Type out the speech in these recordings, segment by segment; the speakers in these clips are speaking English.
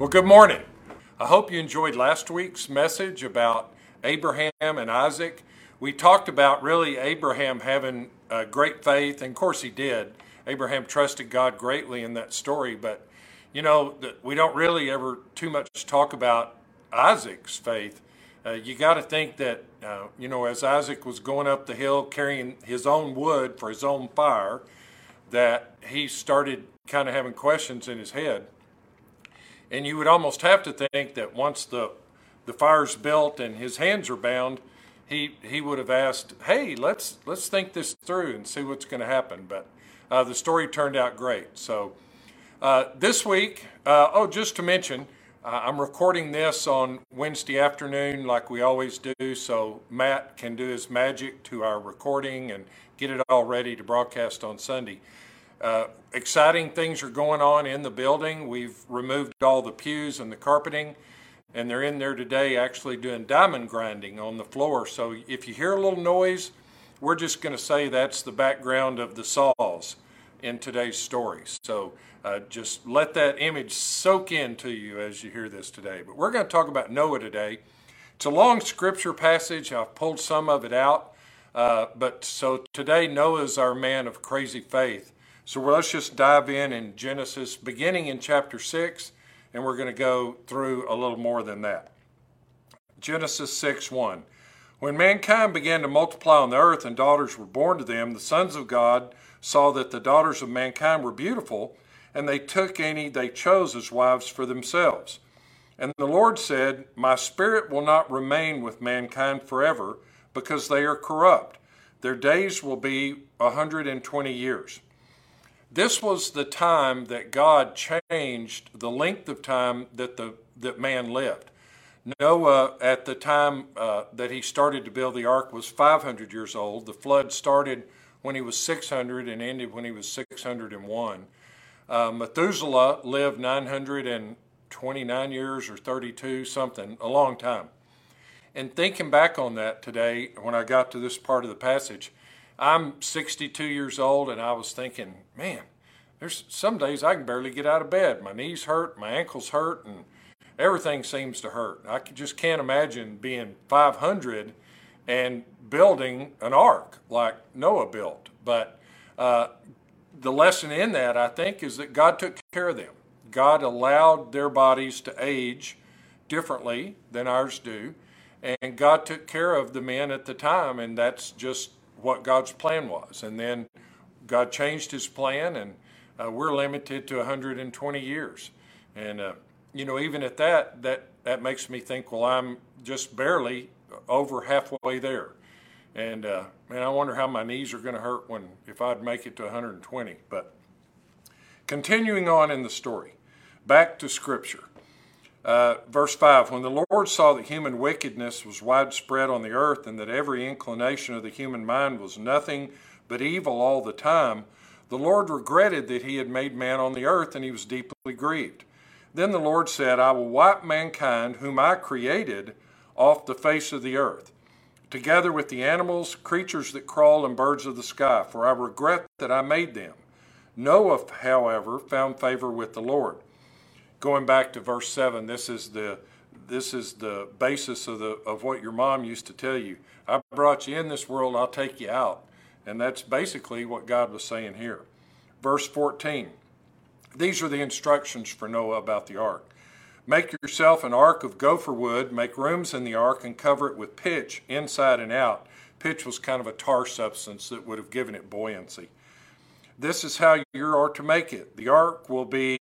Well, good morning. I hope you enjoyed last week's message about Abraham and Isaac. We talked about really Abraham having great faith, and of course he did. Abraham trusted God greatly in that story, but you know, we don't really ever too much talk about Isaac's faith. Uh, you got to think that, uh, you know, as Isaac was going up the hill carrying his own wood for his own fire, that he started kind of having questions in his head. And you would almost have to think that once the the fire's built and his hands are bound, he he would have asked, "Hey, let's let's think this through and see what's going to happen." But uh, the story turned out great. So uh, this week, uh, oh, just to mention, uh, I'm recording this on Wednesday afternoon, like we always do, so Matt can do his magic to our recording and get it all ready to broadcast on Sunday. Uh, exciting things are going on in the building. We've removed all the pews and the carpeting, and they're in there today actually doing diamond grinding on the floor. So if you hear a little noise, we're just going to say that's the background of the saws in today's story. So uh, just let that image soak into you as you hear this today. But we're going to talk about Noah today. It's a long scripture passage. I've pulled some of it out. Uh, but so today, Noah is our man of crazy faith. So let's just dive in in Genesis, beginning in chapter 6, and we're going to go through a little more than that. Genesis 6 1. When mankind began to multiply on the earth and daughters were born to them, the sons of God saw that the daughters of mankind were beautiful, and they took any they chose as wives for themselves. And the Lord said, My spirit will not remain with mankind forever, because they are corrupt. Their days will be a hundred and twenty years. This was the time that God changed the length of time that the that man lived. Noah, at the time uh, that he started to build the ark, was 500 years old. The flood started when he was 600 and ended when he was 601. Uh, Methuselah lived 929 years or 32, something, a long time. And thinking back on that today, when I got to this part of the passage, I'm 62 years old, and I was thinking, man, there's some days I can barely get out of bed. My knees hurt, my ankles hurt, and everything seems to hurt. I just can't imagine being 500 and building an ark like Noah built. But uh, the lesson in that, I think, is that God took care of them. God allowed their bodies to age differently than ours do. And God took care of the men at the time, and that's just what God's plan was. And then God changed his plan, and uh, we're limited to 120 years. And, uh, you know, even at that, that, that makes me think, well, I'm just barely over halfway there. And, uh, man, I wonder how my knees are going to hurt when, if I'd make it to 120. But continuing on in the story, back to Scripture. Uh, verse 5 When the Lord saw that human wickedness was widespread on the earth, and that every inclination of the human mind was nothing but evil all the time, the Lord regretted that he had made man on the earth, and he was deeply grieved. Then the Lord said, I will wipe mankind, whom I created, off the face of the earth, together with the animals, creatures that crawl, and birds of the sky, for I regret that I made them. Noah, however, found favor with the Lord going back to verse 7 this is the this is the basis of the of what your mom used to tell you. I brought you in this world i'll take you out. And that's basically what god was saying here. Verse 14 these are the instructions for noah about the ark. Make yourself an ark of gopher wood make rooms in the ark and cover it with pitch inside and out. Pitch was kind of a tar substance that would have given it buoyancy. This is how you are to make it. The ark will be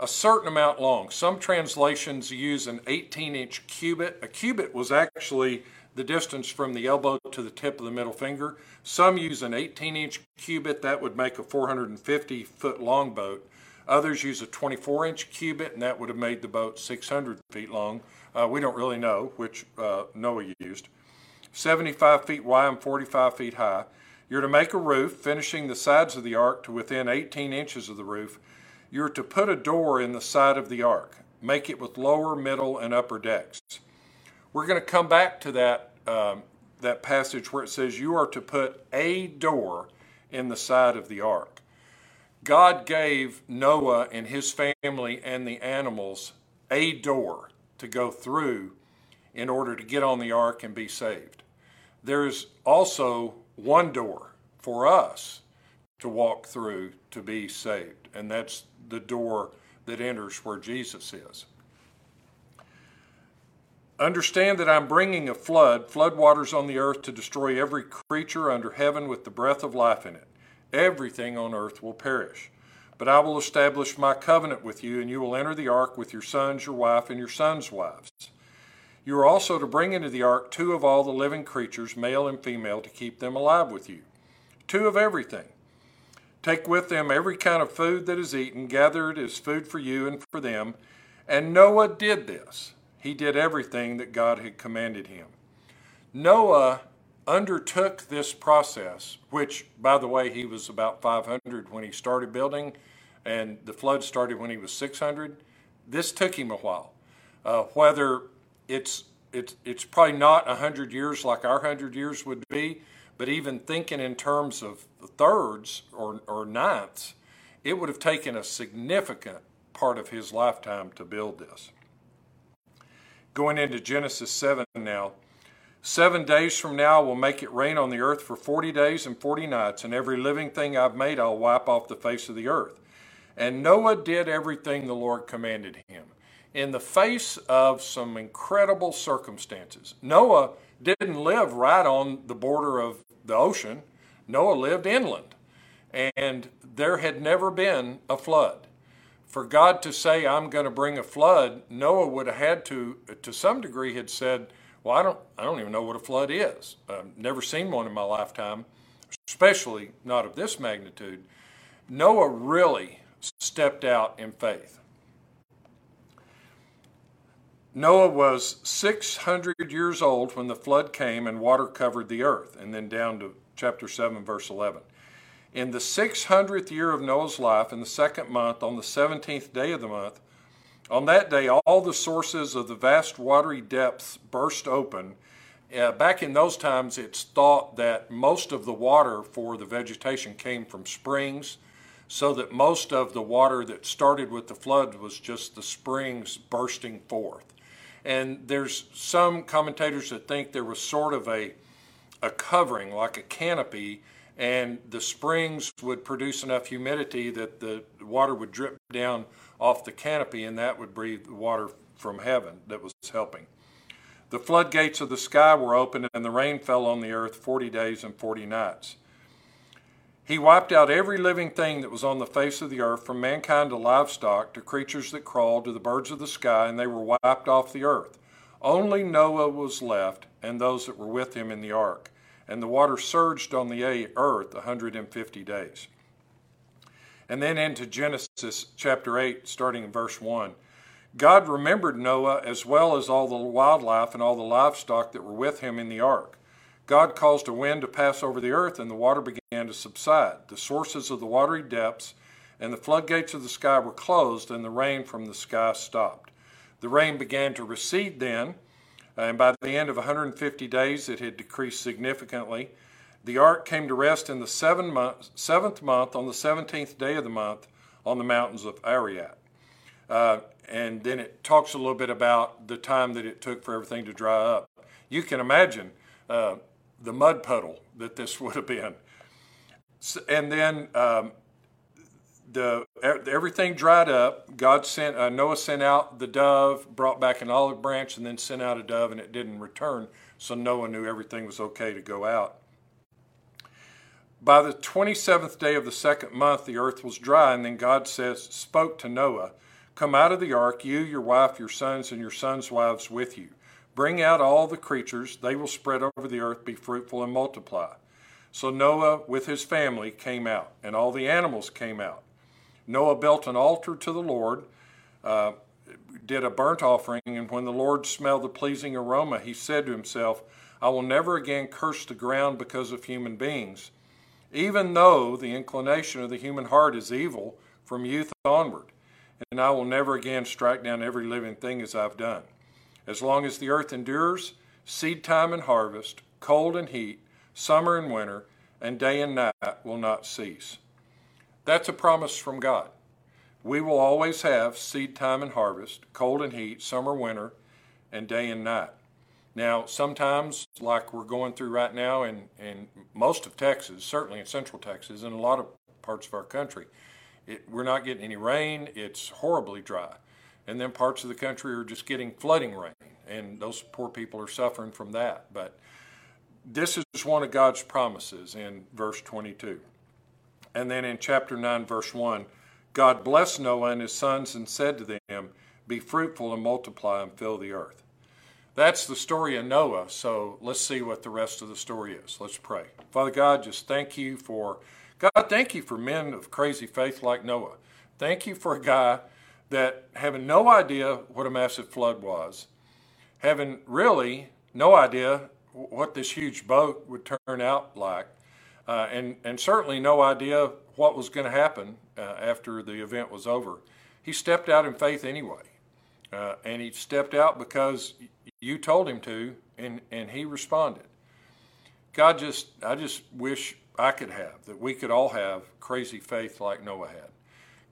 a certain amount long. Some translations use an 18 inch cubit. A cubit was actually the distance from the elbow to the tip of the middle finger. Some use an 18 inch cubit, that would make a 450 foot long boat. Others use a 24 inch cubit, and that would have made the boat 600 feet long. Uh, we don't really know which uh, Noah used. 75 feet wide and 45 feet high. You're to make a roof, finishing the sides of the ark to within 18 inches of the roof you're to put a door in the side of the ark. Make it with lower, middle, and upper decks. We're going to come back to that, um, that passage where it says you are to put a door in the side of the ark. God gave Noah and his family and the animals a door to go through in order to get on the ark and be saved. There's also one door for us to walk through to be saved, and that's the door that enters where Jesus is. Understand that I'm bringing a flood, flood waters on the earth to destroy every creature under heaven with the breath of life in it. Everything on earth will perish. But I will establish my covenant with you, and you will enter the ark with your sons, your wife, and your sons' wives. You are also to bring into the ark two of all the living creatures, male and female, to keep them alive with you. Two of everything. Take with them every kind of food that is eaten, gather it as food for you and for them. And Noah did this he did everything that God had commanded him. Noah undertook this process, which, by the way, he was about 500 when he started building, and the flood started when he was 600. This took him a while. Uh, whether it's it's it's probably not 100 years like our 100 years would be, but even thinking in terms of thirds or, or ninths, it would have taken a significant part of his lifetime to build this going into Genesis 7 now. Seven days from now, I will make it rain on the earth for 40 days and 40 nights, and every living thing I've made I'll wipe off the face of the earth. And Noah did everything the Lord commanded him in the face of some incredible circumstances. Noah didn't live right on the border of the ocean, Noah lived inland, and there had never been a flood for God to say, I'm going to bring a flood, Noah would have had to, to some degree, had said, Well, I don't, I don't even know what a flood is. I've never seen one in my lifetime, especially not of this magnitude. Noah really stepped out in faith. Noah was 600 years old when the flood came and water covered the earth, and then down to chapter 7, verse 11. In the 600th year of Noah's life, in the second month, on the 17th day of the month, on that day, all the sources of the vast watery depths burst open. Uh, back in those times, it's thought that most of the water for the vegetation came from springs, so that most of the water that started with the flood was just the springs bursting forth. And there's some commentators that think there was sort of a, a covering, like a canopy, and the springs would produce enough humidity that the water would drip down off the canopy, and that would breathe the water from heaven that was helping. The floodgates of the sky were opened, and the rain fell on the earth 40 days and 40 nights. He wiped out every living thing that was on the face of the earth, from mankind to livestock, to creatures that crawled, to the birds of the sky, and they were wiped off the earth. Only Noah was left, and those that were with him in the ark and the water surged on the earth 150 days. And then into Genesis chapter 8, starting in verse 1. God remembered Noah as well as all the wildlife and all the livestock that were with him in the ark. God caused a wind to pass over the earth, and the water began to subside. The sources of the watery depths and the floodgates of the sky were closed, and the rain from the sky stopped. The rain began to recede then and by the end of 150 days, it had decreased significantly. The ark came to rest in the seven month, seventh month on the 17th day of the month on the mountains of Ararat. Uh, and then it talks a little bit about the time that it took for everything to dry up. You can imagine uh, the mud puddle that this would have been. And then um, the everything dried up. God sent uh, Noah sent out the dove, brought back an olive branch, and then sent out a dove, and it didn't return. So Noah knew everything was okay to go out. By the twenty seventh day of the second month, the earth was dry, and then God says, spoke to Noah, "Come out of the ark, you, your wife, your sons, and your sons' wives with you. Bring out all the creatures; they will spread over the earth, be fruitful, and multiply." So Noah, with his family, came out, and all the animals came out. Noah built an altar to the Lord, uh, did a burnt offering, and when the Lord smelled the pleasing aroma, he said to himself, I will never again curse the ground because of human beings, even though the inclination of the human heart is evil from youth onward. And I will never again strike down every living thing as I've done. As long as the earth endures, seed time and harvest, cold and heat, summer and winter, and day and night will not cease. That's a promise from God. We will always have seed time and harvest, cold and heat, summer, winter, and day and night. Now, sometimes, like we're going through right now in, in most of Texas, certainly in central Texas, and a lot of parts of our country, it, we're not getting any rain. It's horribly dry. And then parts of the country are just getting flooding rain, and those poor people are suffering from that. But this is one of God's promises in verse 22. And then in chapter 9, verse 1, God blessed Noah and his sons and said to them, Be fruitful and multiply and fill the earth. That's the story of Noah, so let's see what the rest of the story is. Let's pray. Father God, just thank you for, God, thank you for men of crazy faith like Noah. Thank you for a guy that having no idea what a massive flood was, having really no idea what this huge boat would turn out like, uh, and, and certainly no idea what was going to happen uh, after the event was over. He stepped out in faith anyway. Uh, and he stepped out because you told him to, and, and he responded. God just, I just wish I could have, that we could all have crazy faith like Noah had.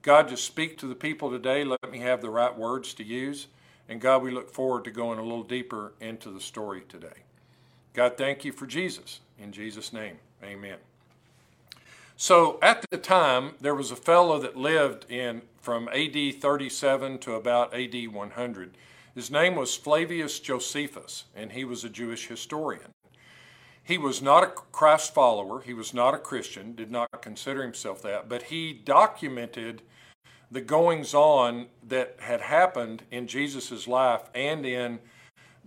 God, just speak to the people today. Let me have the right words to use. And God, we look forward to going a little deeper into the story today. God, thank you for Jesus. In Jesus' name, amen. So at the time, there was a fellow that lived in from AD 37 to about AD 100. His name was Flavius Josephus, and he was a Jewish historian. He was not a Christ follower, he was not a Christian, did not consider himself that, but he documented the goings on that had happened in Jesus' life and in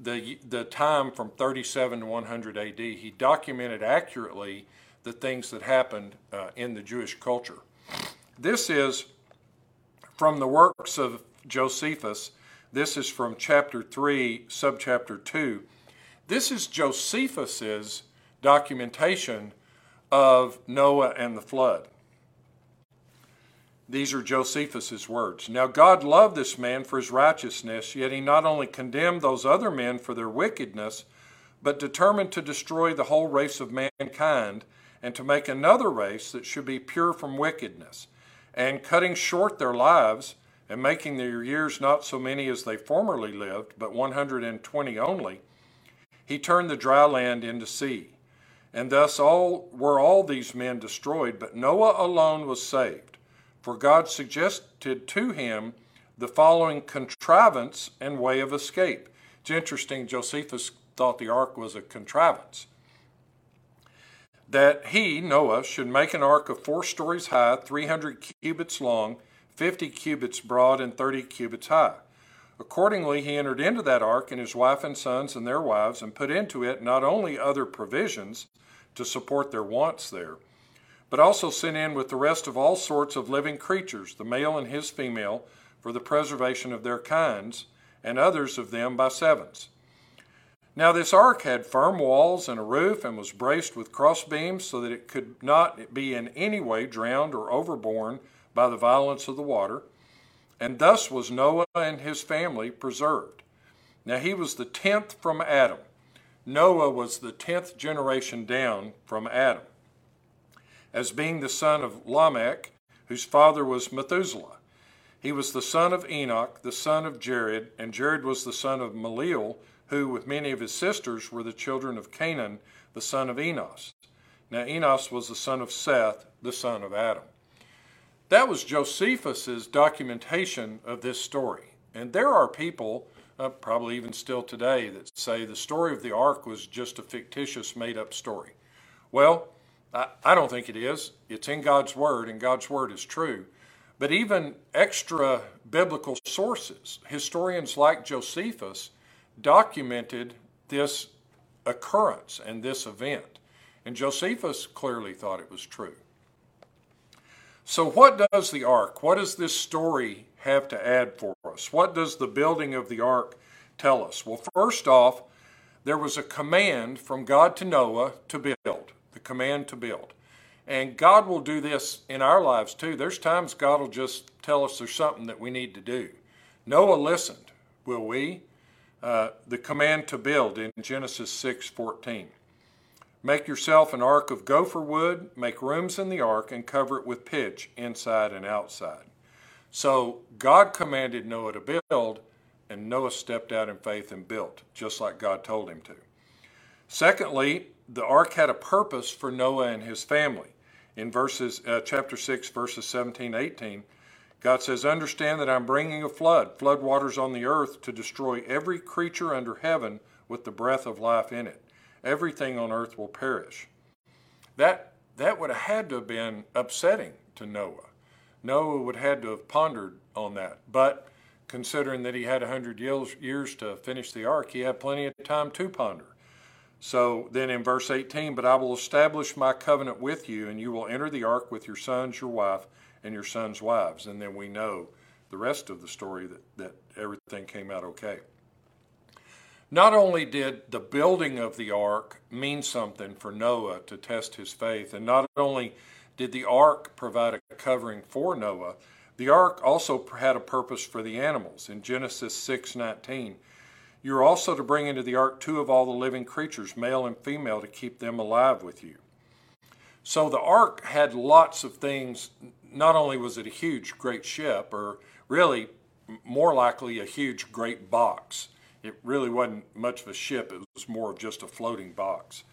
the, the time from 37 to 100 AD. He documented accurately the things that happened uh, in the Jewish culture. This is from the works of Josephus. This is from chapter 3, subchapter 2. This is Josephus's documentation of Noah and the flood. These are Josephus's words. Now God loved this man for his righteousness, yet he not only condemned those other men for their wickedness, but determined to destroy the whole race of mankind and to make another race that should be pure from wickedness. And cutting short their lives and making their years not so many as they formerly lived, but 120 only, he turned the dry land into sea. And thus all were all these men destroyed, but Noah alone was saved for God suggested to him the following contrivance and way of escape. It's interesting, Josephus thought the ark was a contrivance. That he, Noah, should make an ark of four stories high, 300 cubits long, 50 cubits broad, and 30 cubits high. Accordingly, he entered into that ark, and his wife and sons and their wives, and put into it not only other provisions to support their wants there, but also sent in with the rest of all sorts of living creatures, the male and his female, for the preservation of their kinds, and others of them by sevens. Now this ark had firm walls and a roof, and was braced with cross beams, so that it could not be in any way drowned or overborne by the violence of the water. And thus was Noah and his family preserved. Now he was the tenth from Adam. Noah was the tenth generation down from Adam as being the son of Lamech, whose father was Methuselah. He was the son of Enoch, the son of Jared, and Jared was the son of Maleel, who, with many of his sisters, were the children of Cainan, the son of Enos. Now, Enos was the son of Seth, the son of Adam. That was Josephus's documentation of this story. And there are people, uh, probably even still today, that say the story of the ark was just a fictitious, made up story. Well, I, I don't think it is. It's in God's Word, and God's Word is true. But even extra biblical sources, historians like Josephus, documented this occurrence and this event. And Josephus clearly thought it was true. So, what does the ark, what does this story have to add for us? What does the building of the ark tell us? Well, first off, there was a command from God to Noah to build the command to build. And God will do this in our lives too. There's times God will just tell us there's something that we need to do. Noah listened. Will we? Uh, the command to build in Genesis 6:14. Make yourself an ark of gopher wood, make rooms in the ark, and cover it with pitch inside and outside. So God commanded Noah to build, and Noah stepped out in faith and built, just like God told him to. Secondly, the ark had a purpose for Noah and his family. In verses uh, chapter 6 verses 17 18, God says, "Understand that I'm bringing a flood, flood waters on the earth to destroy every creature under heaven with the breath of life in it. Everything on earth will perish." That that would have had to have been upsetting to Noah. Noah would have had to have pondered on that. But considering that he had 100 years to finish the ark, he had plenty of time to ponder. So then in verse 18, but I will establish my covenant with you, and you will enter the ark with your sons, your wife, and your sons' wives. And then we know the rest of the story that, that everything came out okay. Not only did the building of the ark mean something for Noah to test his faith, and not only did the ark provide a covering for Noah, the ark also had a purpose for the animals. In Genesis 6:19, you are also to bring into the ark two of all the living creatures, male and female, to keep them alive with you. So the ark had lots of things. Not only was it a huge, great ship, or really more likely a huge, great box. It really wasn't much of a ship, it was more of just a floating box.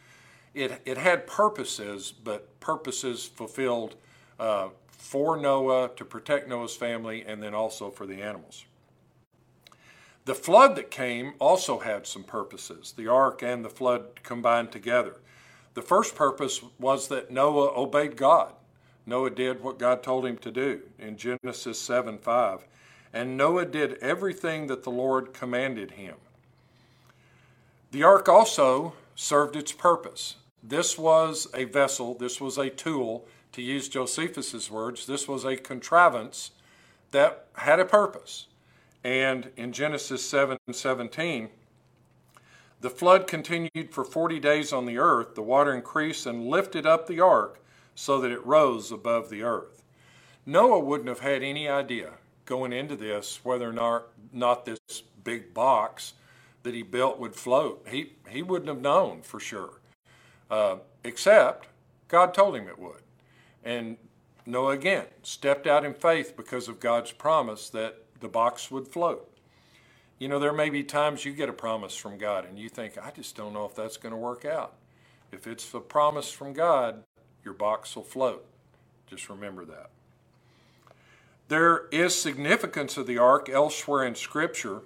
It, it had purposes, but purposes fulfilled uh, for Noah, to protect Noah's family, and then also for the animals. The flood that came also had some purposes. The ark and the flood combined together. The first purpose was that Noah obeyed God. Noah did what God told him to do in Genesis 7 5. And Noah did everything that the Lord commanded him. The ark also served its purpose. This was a vessel, this was a tool, to use Josephus's words, this was a contrivance that had a purpose. And in Genesis 7 17, the flood continued for 40 days on the earth. The water increased and lifted up the ark so that it rose above the earth. Noah wouldn't have had any idea going into this whether or not, not this big box that he built would float. He, he wouldn't have known for sure, uh, except God told him it would. And Noah again stepped out in faith because of God's promise that the box would float. You know, there may be times you get a promise from God and you think, I just don't know if that's going to work out. If it's a promise from God, your box will float. Just remember that. There is significance of the ark elsewhere in Scripture.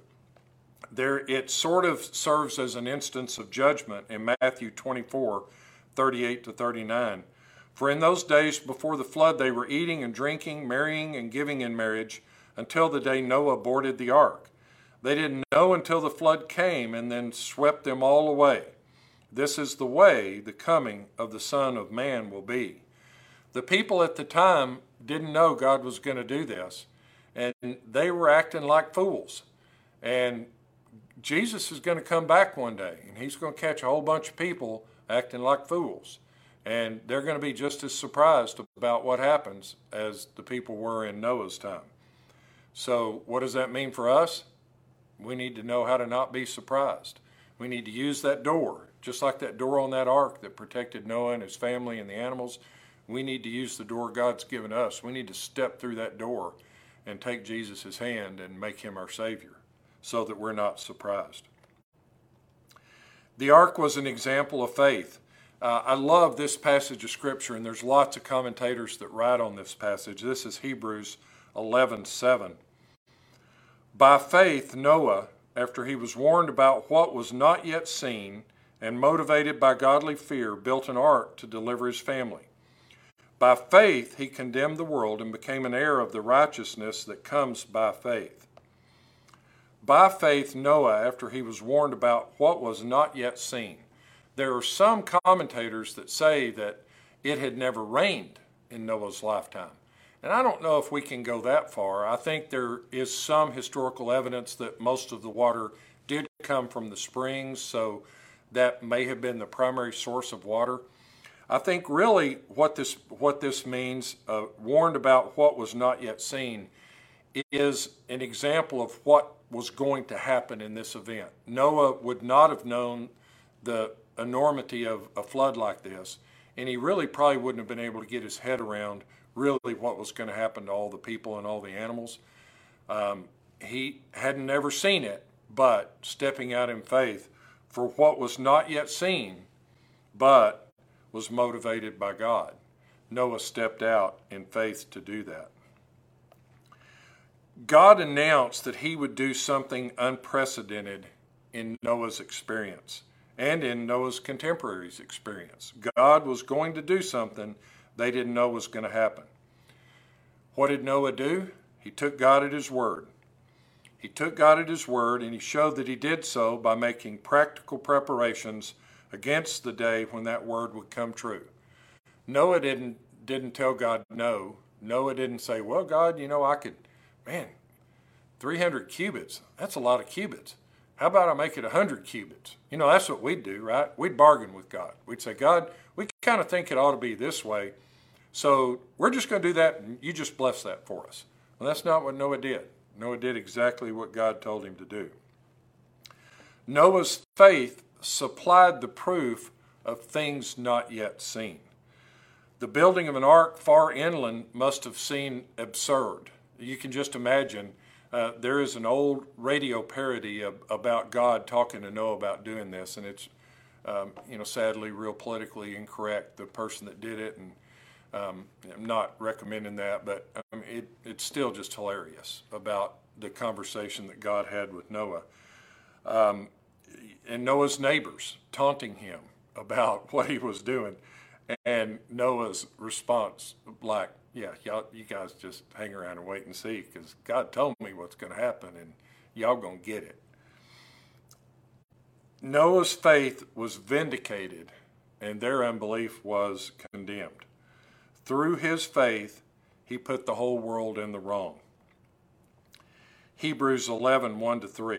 There, it sort of serves as an instance of judgment in Matthew 24, 38 to 39. For in those days before the flood, they were eating and drinking, marrying and giving in marriage until the day Noah boarded the ark. They didn't know until the flood came and then swept them all away. This is the way the coming of the Son of Man will be. The people at the time didn't know God was going to do this, and they were acting like fools. And Jesus is going to come back one day, and he's going to catch a whole bunch of people acting like fools. And they're going to be just as surprised about what happens as the people were in Noah's time. So, what does that mean for us? We need to know how to not be surprised. We need to use that door, just like that door on that ark that protected Noah and his family and the animals. We need to use the door God's given us. We need to step through that door and take Jesus' hand and make him our Savior so that we're not surprised. The ark was an example of faith. Uh, I love this passage of Scripture, and there's lots of commentators that write on this passage. This is Hebrews 11:7. By faith Noah, after he was warned about what was not yet seen and motivated by godly fear, built an ark to deliver his family. By faith he condemned the world and became an heir of the righteousness that comes by faith. By faith Noah, after he was warned about what was not yet seen. There are some commentators that say that it had never rained in Noah's lifetime. And I don't know if we can go that far. I think there is some historical evidence that most of the water did come from the springs, so that may have been the primary source of water. I think really what this what this means, uh, warned about what was not yet seen, is an example of what was going to happen in this event. Noah would not have known the enormity of a flood like this, and he really probably wouldn't have been able to get his head around really what was going to happen to all the people and all the animals. Um, he had never seen it, but stepping out in faith for what was not yet seen, but was motivated by God. Noah stepped out in faith to do that. God announced that he would do something unprecedented in Noah's experience and in Noah's contemporaries' experience. God was going to do something they didn't know was going to happen. What did Noah do? He took God at his word. He took God at his word and he showed that he did so by making practical preparations against the day when that word would come true. Noah didn't didn't tell God no. Noah didn't say, "Well, God, you know, I could man, 300 cubits. That's a lot of cubits. How about I make it 100 cubits?" You know, that's what we'd do, right? We'd bargain with God. We'd say, "God, we kind of think it ought to be this way." So we're just going to do that, and you just bless that for us. Well, that's not what Noah did. Noah did exactly what God told him to do. Noah's faith supplied the proof of things not yet seen. The building of an ark far inland must have seemed absurd. You can just imagine. Uh, there is an old radio parody of, about God talking to Noah about doing this, and it's, um, you know, sadly real politically incorrect. The person that did it, and um, I'm not recommending that, but um, it, it's still just hilarious about the conversation that God had with Noah. Um, and Noah's neighbors taunting him about what he was doing. And Noah's response, like, yeah, y'all, you guys just hang around and wait and see because God told me what's going to happen and y'all going to get it. Noah's faith was vindicated and their unbelief was condemned. Through his faith, he put the whole world in the wrong. Hebrews 11, 1 to 3.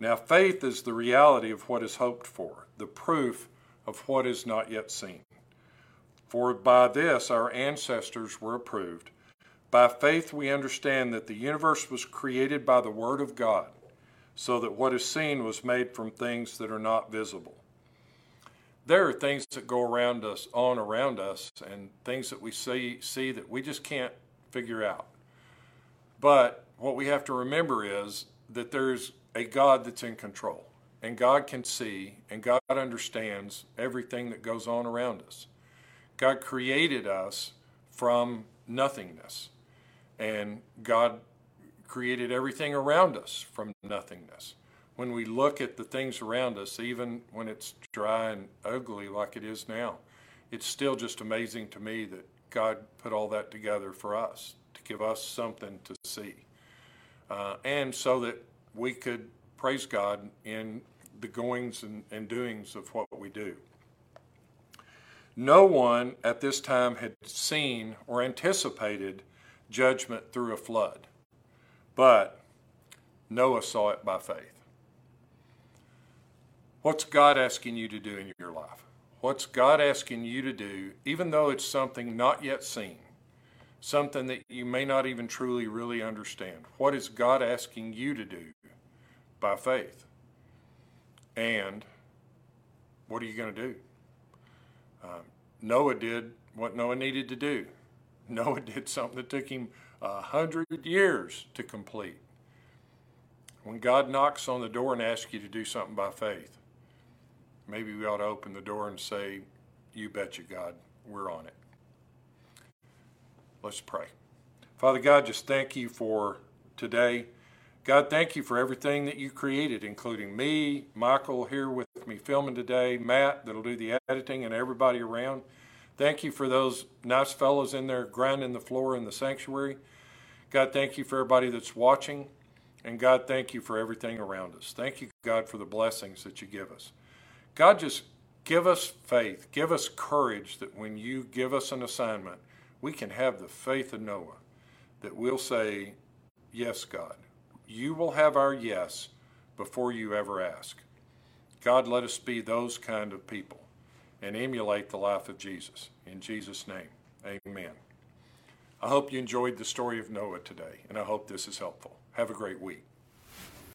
Now, faith is the reality of what is hoped for, the proof of what is not yet seen. For by this our ancestors were approved. By faith we understand that the universe was created by the Word of God, so that what is seen was made from things that are not visible there are things that go around us, on around us, and things that we see see that we just can't figure out. But what we have to remember is that there's a God that's in control, and God can see, and God understands everything that goes on around us. God created us from nothingness, and God created everything around us from nothingness when we look at the things around us, even when it's dry and ugly like it is now, it's still just amazing to me that God put all that together for us to give us something to see. Uh, and so that we could praise God in the goings and, and doings of what we do. No one at this time had seen or anticipated judgment through a flood, but Noah saw it by faith. What's God asking you to do in your life? What's God asking you to do, even though it's something not yet seen, something that you may not even truly, really understand? What is God asking you to do by faith? And what are you going to do? Um, Noah did what Noah needed to do. Noah did something that took him a hundred years to complete. When God knocks on the door and asks you to do something by faith, maybe we ought to open the door and say, You betcha, God, we're on it. Let's pray. Father God, just thank you for today. God, thank you for everything that you created, including me, Michael here with me filming today, Matt that'll do the editing, and everybody around. Thank you for those nice fellows in there grinding the floor in the sanctuary. God, thank you for everybody that's watching. And God, thank you for everything around us. Thank you, God, for the blessings that you give us. God, just give us faith, give us courage that when you give us an assignment, we can have the faith of Noah that we'll say, Yes, God. You will have our yes before you ever ask. God, let us be those kind of people and emulate the life of Jesus. In Jesus' name, amen. I hope you enjoyed the story of Noah today, and I hope this is helpful. Have a great week.